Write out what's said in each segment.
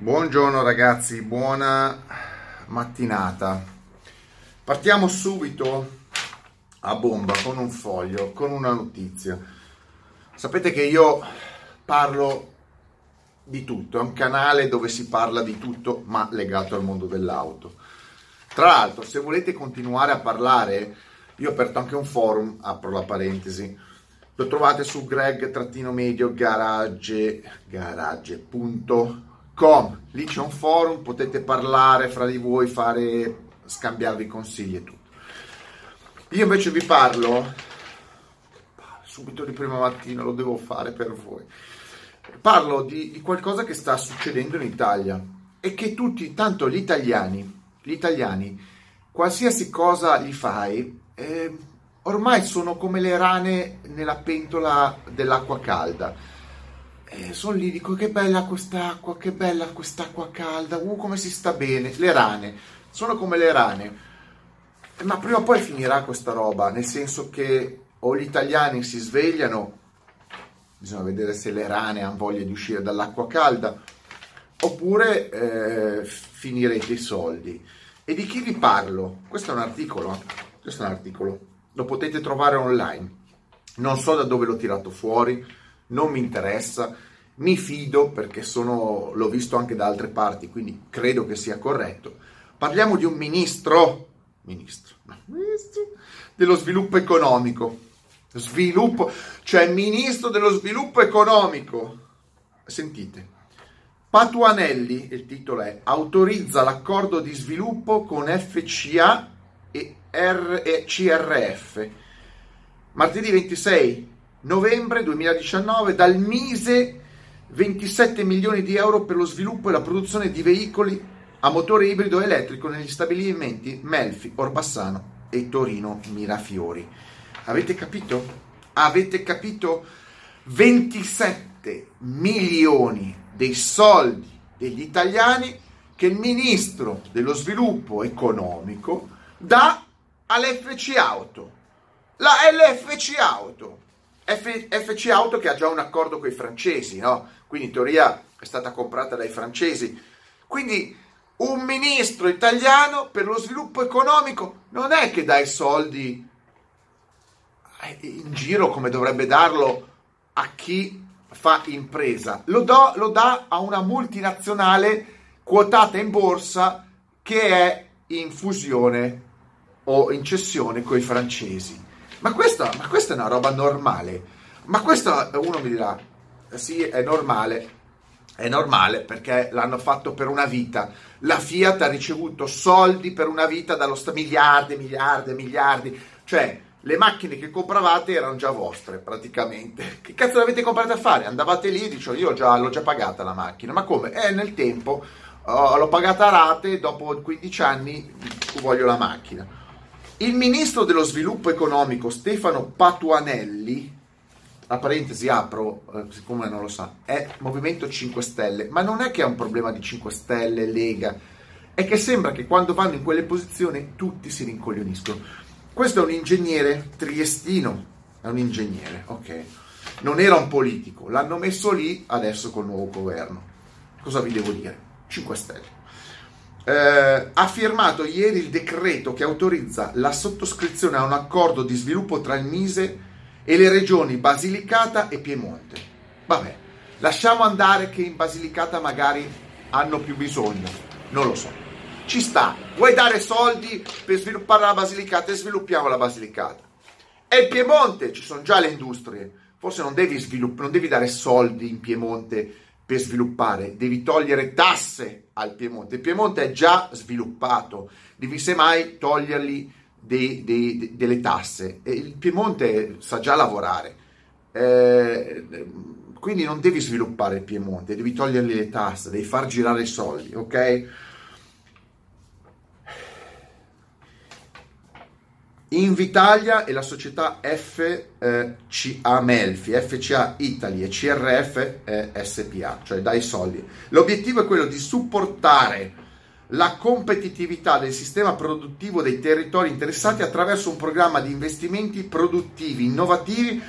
Buongiorno ragazzi, buona mattinata. Partiamo subito a bomba con un foglio, con una notizia. Sapete che io parlo di tutto, è un canale dove si parla di tutto, ma legato al mondo dell'auto. Tra l'altro, se volete continuare a parlare, io ho aperto anche un forum, apro la parentesi, lo trovate su greg-medio. Lì c'è un forum, potete parlare fra di voi, fare, scambiarvi consigli e tutto. Io invece vi parlo, subito di prima mattina lo devo fare per voi, parlo di, di qualcosa che sta succedendo in Italia e che tutti, tanto gli italiani, gli italiani, qualsiasi cosa gli fai, eh, ormai sono come le rane nella pentola dell'acqua calda. Eh, sono lì, dico che bella quest'acqua, che bella quest'acqua calda, uh, come si sta bene. Le rane, sono come le rane ma prima o poi finirà questa roba, nel senso che o gli italiani si svegliano, bisogna vedere se le rane hanno voglia di uscire dall'acqua calda, oppure eh, finirete i soldi. E di chi vi parlo? Questo è un articolo, questo è un articolo, lo potete trovare online. Non so da dove l'ho tirato fuori, non mi interessa, mi fido perché sono, l'ho visto anche da altre parti, quindi credo che sia corretto. Parliamo di un ministro ministro, ministro dello sviluppo economico. Sviluppo, cioè ministro dello sviluppo economico. Sentite. Patuanelli, il titolo è, autorizza l'accordo di sviluppo con FCA e, R- e CRF. Martedì 26 novembre 2019 dal Mise 27 milioni di euro per lo sviluppo e la produzione di veicoli a motore ibrido elettrico negli stabilimenti Melfi, Orbassano e Torino Mirafiori. Avete capito? Avete capito? 27 milioni dei soldi degli italiani che il ministro dello sviluppo economico dà all'FC Auto. La LFC Auto. F- FC Auto che ha già un accordo con i francesi, no? Quindi in teoria è stata comprata dai francesi. Quindi un ministro italiano per lo sviluppo economico non è che dà i soldi eh, in giro come dovrebbe darlo a chi fa impresa, lo, do, lo dà a una multinazionale quotata in borsa che è in fusione o in cessione con i francesi. Ma questa, ma questa è una roba normale. Ma questo uno mi dirà, sì, è normale, è normale perché l'hanno fatto per una vita. La Fiat ha ricevuto soldi per una vita dallo Stato, miliardi, miliardi, miliardi. Cioè, le macchine che compravate erano già vostre praticamente. Che cazzo l'avete comprate a fare? Andavate lì e dicevo io già, l'ho già pagata la macchina. Ma come? Eh, nel tempo oh, l'ho pagata a rate, dopo 15 anni voglio la macchina. Il ministro dello sviluppo economico Stefano Patuanelli la parentesi apro, eh, siccome non lo sa, è Movimento 5 Stelle, ma non è che è un problema di 5 Stelle, Lega, è che sembra che quando vanno in quelle posizioni tutti si rincoglioniscono. Questo è un ingegnere triestino, è un ingegnere, ok? Non era un politico, l'hanno messo lì adesso col nuovo governo. Cosa vi devo dire? 5 Stelle. Eh, ha firmato ieri il decreto che autorizza la sottoscrizione a un accordo di sviluppo tra il Mise e le regioni Basilicata e Piemonte. Vabbè, lasciamo andare che in Basilicata magari hanno più bisogno, non lo so. Ci sta, vuoi dare soldi per sviluppare la Basilicata e sviluppiamo la Basilicata. E il Piemonte, ci sono già le industrie, forse non devi, svilupp- non devi dare soldi in Piemonte per sviluppare, devi togliere tasse al Piemonte. Il Piemonte è già sviluppato, devi semmai toglierli dei, dei, delle tasse. E il Piemonte sa già lavorare, eh, quindi non devi sviluppare il Piemonte, devi togliergli le tasse, devi far girare i soldi, ok? Invitalia e la società FCA Melfi, FCA Italy e CRF SPA, cioè dai soldi. L'obiettivo è quello di supportare la competitività del sistema produttivo dei territori interessati attraverso un programma di investimenti produttivi innovativi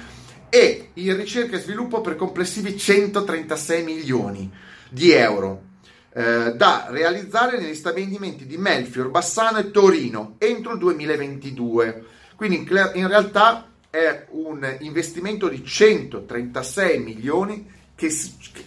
e in ricerca e sviluppo per complessivi 136 milioni di euro. Eh, da realizzare negli stabilimenti di Melfi, Orbassano e Torino entro il 2022. Quindi in, in realtà è un investimento di 136 milioni che,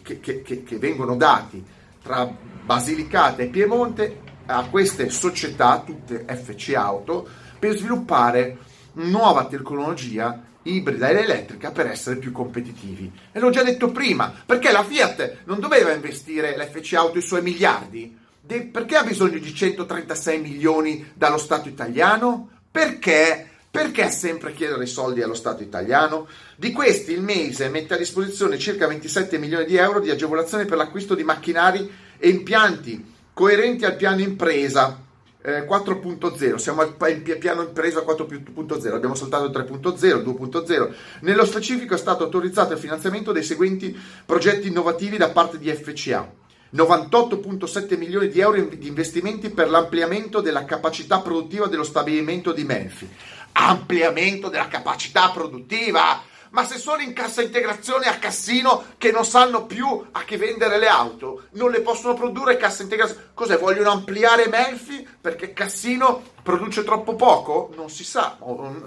che, che, che vengono dati tra Basilicata e Piemonte a queste società, tutte FC Auto, per sviluppare nuova tecnologia ibrida ed elettrica per essere più competitivi. E l'ho già detto prima, perché la Fiat non doveva investire l'FC Auto i suoi miliardi? De- perché ha bisogno di 136 milioni dallo Stato italiano? Perché? Perché sempre chiedere i soldi allo Stato italiano? Di questi il mese mette a disposizione circa 27 milioni di euro di agevolazione per l'acquisto di macchinari e impianti coerenti al piano impresa eh, 4.0, siamo al piano impresa 4.0, abbiamo saltato 3.0, 2.0. Nello specifico è stato autorizzato il finanziamento dei seguenti progetti innovativi da parte di FCA. 98.7 milioni di euro di investimenti per l'ampliamento della capacità produttiva dello stabilimento di Melfi ampliamento della capacità produttiva. Ma se sono in cassa integrazione a Cassino che non sanno più a chi vendere le auto, non le possono produrre cassa integrazione. Cos'è? Vogliono ampliare Melfi perché Cassino produce troppo poco? Non si sa.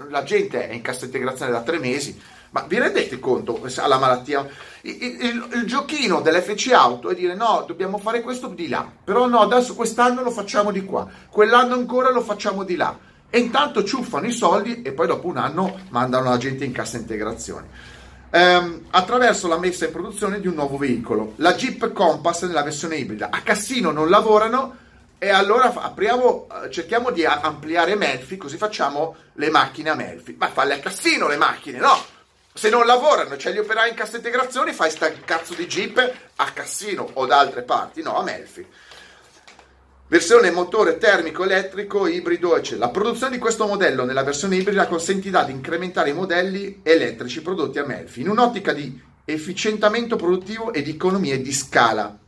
La gente è in cassa integrazione da tre mesi. Ma vi rendete conto alla malattia? Il, il, il, giochino dell'FC Auto è dire no, dobbiamo fare questo di là, però no, adesso quest'anno lo facciamo di qua, quell'anno ancora lo facciamo di là e intanto ciuffano i soldi e poi dopo un anno mandano la gente in cassa integrazione. Ehm, attraverso la messa in produzione di un nuovo veicolo, la Jeep Compass nella versione ibrida. A Cassino non lavorano e allora apriamo, eh, cerchiamo di ampliare Melfi, così facciamo le macchine a Melfi. Ma falle a Cassino le macchine, no? Se non lavorano, c'è gli operai in cassa integrazione, fai sta cazzo di Jeep a Cassino o da altre parti, no, a Melfi. Versione motore termico elettrico ibrido eccetera. La produzione di questo modello nella versione ibrida consentirà di incrementare i modelli elettrici prodotti a Melfi in un'ottica di efficientamento produttivo e di economie di scala.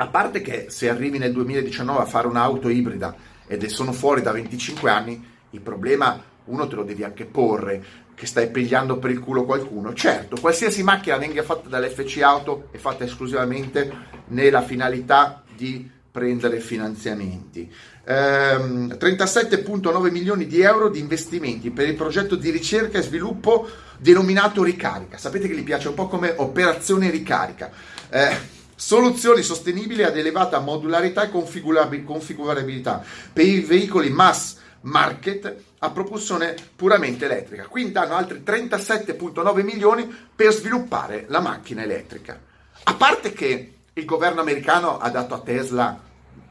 A parte che se arrivi nel 2019 a fare un'auto ibrida ed sono fuori da 25 anni, il problema uno te lo devi anche porre, che stai pigliando per il culo qualcuno. Certo, qualsiasi macchina venga fatta dall'FC Auto è fatta esclusivamente nella finalità di prendere finanziamenti. Ehm, 37,9 milioni di euro di investimenti per il progetto di ricerca e sviluppo denominato Ricarica. Sapete che gli piace un po' come operazione ricarica. Eh, soluzioni sostenibili ad elevata modularità e configurabilità per i veicoli mass market a propulsione puramente elettrica. Quindi danno altri 37,9 milioni per sviluppare la macchina elettrica. A parte che il governo americano ha dato a Tesla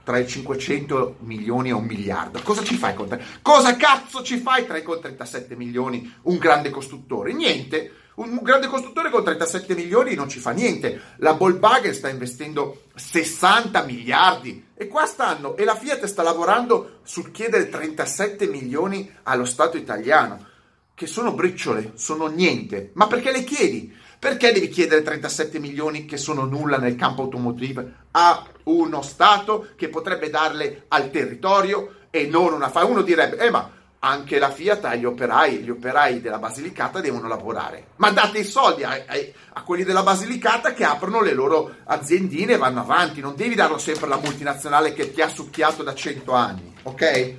tra i 500 milioni e un miliardo. Cosa ci fai con te? Cosa cazzo ci fai tra i con 37 milioni un grande costruttore? Niente. Un grande costruttore con 37 milioni non ci fa niente. La Volkswagen sta investendo 60 miliardi e qua stanno e la Fiat sta lavorando sul chiedere 37 milioni allo Stato italiano, che sono briciole, sono niente. Ma perché le chiedi? Perché devi chiedere 37 milioni che sono nulla nel campo automotive a uno Stato che potrebbe darle al territorio e non una fa? Uno direbbe, eh ma anche la Fiat agli operai, gli operai della Basilicata devono lavorare. Ma date i soldi a, a, a, quelli della Basilicata che aprono le loro aziendine e vanno avanti. Non devi darlo sempre alla multinazionale che ti ha succhiato da 100 anni, ok?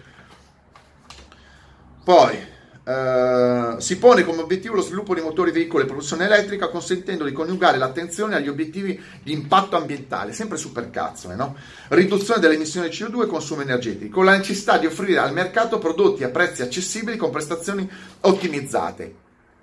Poi, Uh, si pone come obiettivo lo sviluppo di motori veicoli e produzione elettrica, consentendo di coniugare l'attenzione agli obiettivi di impatto ambientale, sempre super cazzo, eh, no? riduzione delle emissioni di CO2 e consumo energetico, con la necessità di offrire al mercato prodotti a prezzi accessibili con prestazioni ottimizzate.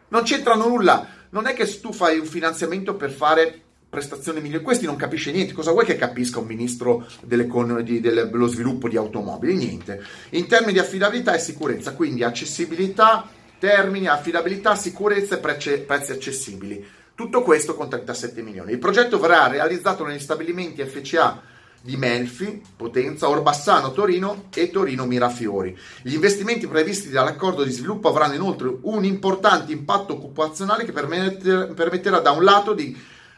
Non c'entrano nulla, non è che tu fai un finanziamento per fare prestazioni migliori. Questi non capisce niente. Cosa vuoi che capisca un ministro dello sviluppo di automobili? Niente. In termini di affidabilità e sicurezza, quindi accessibilità, termini, affidabilità, sicurezza e prezzi accessibili. Tutto questo con 37 milioni. Il progetto verrà realizzato negli stabilimenti FCA di Melfi, Potenza, Orbassano, Torino e Torino Mirafiori. Gli investimenti previsti dall'accordo di sviluppo avranno inoltre un importante impatto occupazionale che permetterà da un lato di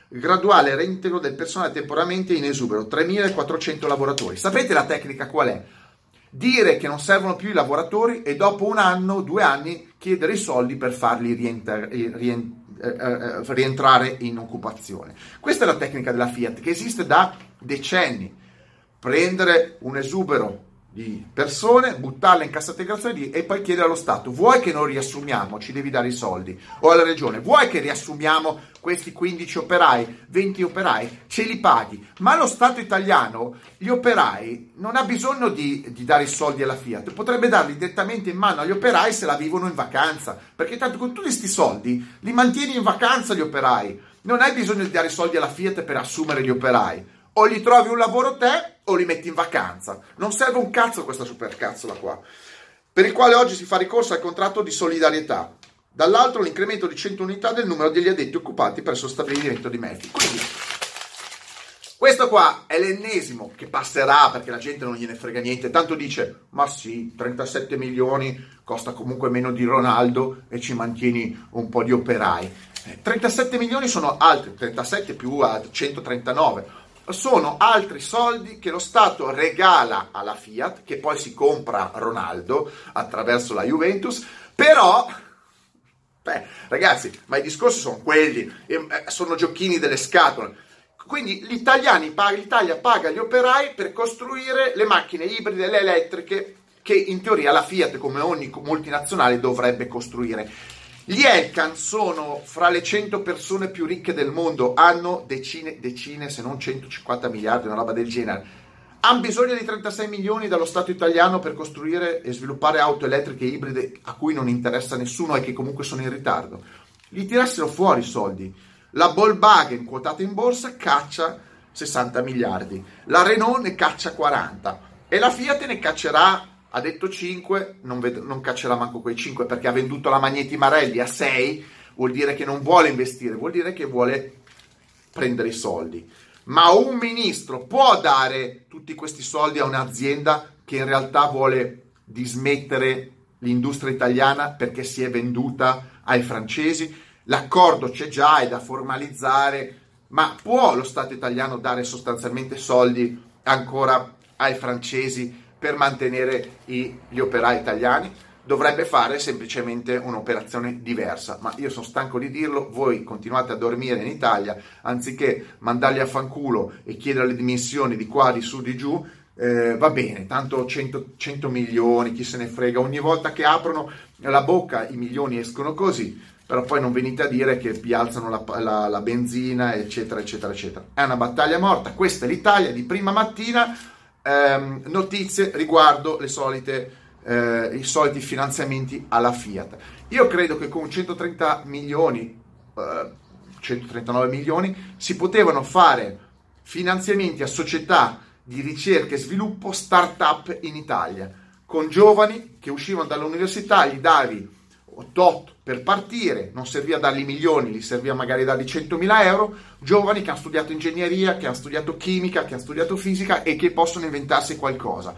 graduale reintegro del personale temporaneamente in esubero, 3.400 lavoratori. Sapete la tecnica qual è? Dire che non servono più i lavoratori e dopo un anno, due anni, chiedere i soldi per farli rientrare, rientrare eh, eh, rientrare in occupazione. Questa è la tecnica della Fiat che esiste da decenni. prendere un esubero di persone, buttarle in cassa integrazione e poi chiedere allo Stato, vuoi che non riassumiamo, ci devi dare i soldi, o alla regione, vuoi che riassumiamo questi 15 operai, 20 operai, ce li paghi, ma lo Stato italiano, gli operai, non ha bisogno di, di dare i soldi alla Fiat, potrebbe darli direttamente in mano agli operai se la vivono in vacanza, perché tanto con tutti questi soldi li mantieni in vacanza gli operai, non hai bisogno di dare i soldi alla Fiat per assumere gli operai o gli trovi un lavoro te o li metti in vacanza. Non serve un cazzo questa supercazzola qua. Per il quale oggi si fa ricorso al contratto di solidarietà. Dall'altro l'incremento di 100 unità del numero degli addetti occupati presso lo stabilimento di Melfi. Quindi questo qua è l'ennesimo che passerà perché la gente non gliene frega niente. Tanto dice, ma sì, 37 milioni costa comunque meno di Ronaldo e ci mantieni un po' di operai. 37 eh, milioni sono altri, 37 più 139 sono altri soldi che lo Stato regala alla Fiat, che poi si compra Ronaldo attraverso la Juventus, però... Beh, ragazzi, ma i discorsi sono quelli, eh, sono giochini delle scatole. Quindi l'Italia paga gli operai per costruire le macchine ibride le elettriche che in teoria la Fiat, come ogni multinazionale, dovrebbe costruire. Gli Elkan sono fra le 100 persone più ricche del mondo, hanno decine, decine, se non 150 miliardi, una roba del genere. Hanno bisogno di 36 milioni dallo Stato italiano per costruire e sviluppare auto elettriche ibride a cui non interessa nessuno e che comunque sono in ritardo. Gli tirassero fuori i soldi. La Volkswagen quotata in borsa caccia 60 miliardi, la Renault ne caccia 40 e la Fiat ne caccerà ha detto 5, non, ved- non caccerà manco quei 5 perché ha venduto la Magneti Marelli a 6, vuol dire che non vuole investire, vuol dire che vuole prendere i soldi. Ma un ministro può dare tutti questi soldi a un'azienda che in realtà vuole dismettere l'industria italiana perché si è venduta ai francesi? L'accordo c'è già, è da formalizzare, ma può lo Stato italiano dare sostanzialmente soldi ancora ai francesi per mantenere gli operai italiani, dovrebbe fare semplicemente un'operazione diversa. Ma io sono stanco di dirlo, voi continuate a dormire in Italia, anziché mandarli a fanculo e chiedere le dimensioni di qua, di su, di giù, eh, va bene, tanto 100, 100 milioni, chi se ne frega, ogni volta che aprono la bocca i milioni escono così, però poi non venite a dire che vi alzano la, la, la benzina, eccetera, eccetera, eccetera. È una battaglia morta, questa è l'Italia di prima mattina, ehm, notizie riguardo le solite, eh, i soliti finanziamenti alla Fiat. Io credo che con 130 milioni, eh, 139 milioni, si potevano fare finanziamenti a società di ricerca e sviluppo start-up in Italia, con giovani che uscivano dall'università, gli davi tot per partire, non serviva dargli milioni, gli serviva magari dargli 100.000 euro, giovani che hanno studiato ingegneria, che hanno studiato chimica, che hanno studiato fisica e che possono inventarsi qualcosa.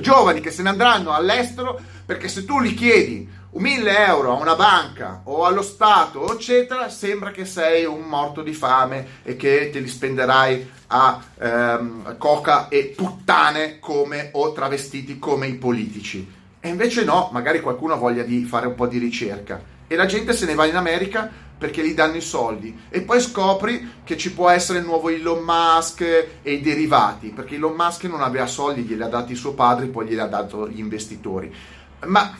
Giovani che se ne andranno all'estero perché se tu gli chiedi un 1000 euro a una banca o allo Stato, eccetera, sembra che sei un morto di fame e che te li spenderai a ehm, coca e puttane come o travestiti come i politici. E invece no, magari qualcuno ha voglia di fare un po' di ricerca e la gente se ne va in America perché gli danno i soldi e poi scopri che ci può essere il nuovo Elon Musk e i derivati, perché Elon Musk non aveva soldi, glieli ha dati suo padre, poi glieli ha dato gli investitori. Ma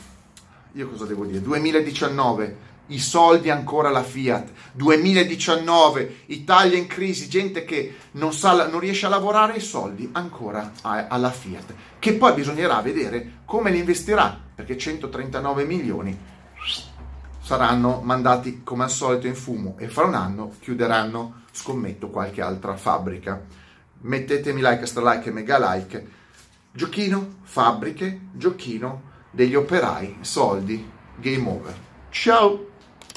io cosa devo dire? 2019, i soldi ancora la Fiat. 2019, Italia in crisi, gente che non, sa, non riesce a lavorare, i soldi ancora alla Fiat. Che poi bisognerà vedere come li investirà, perché 139 milioni saranno mandati come al solito in fumo e fra un anno chiuderanno, scommetto, qualche altra fabbrica. Mettetemi like, stra like e mega like. Giochino, fabbriche, giochino degli operai, soldi, game over. Ciao!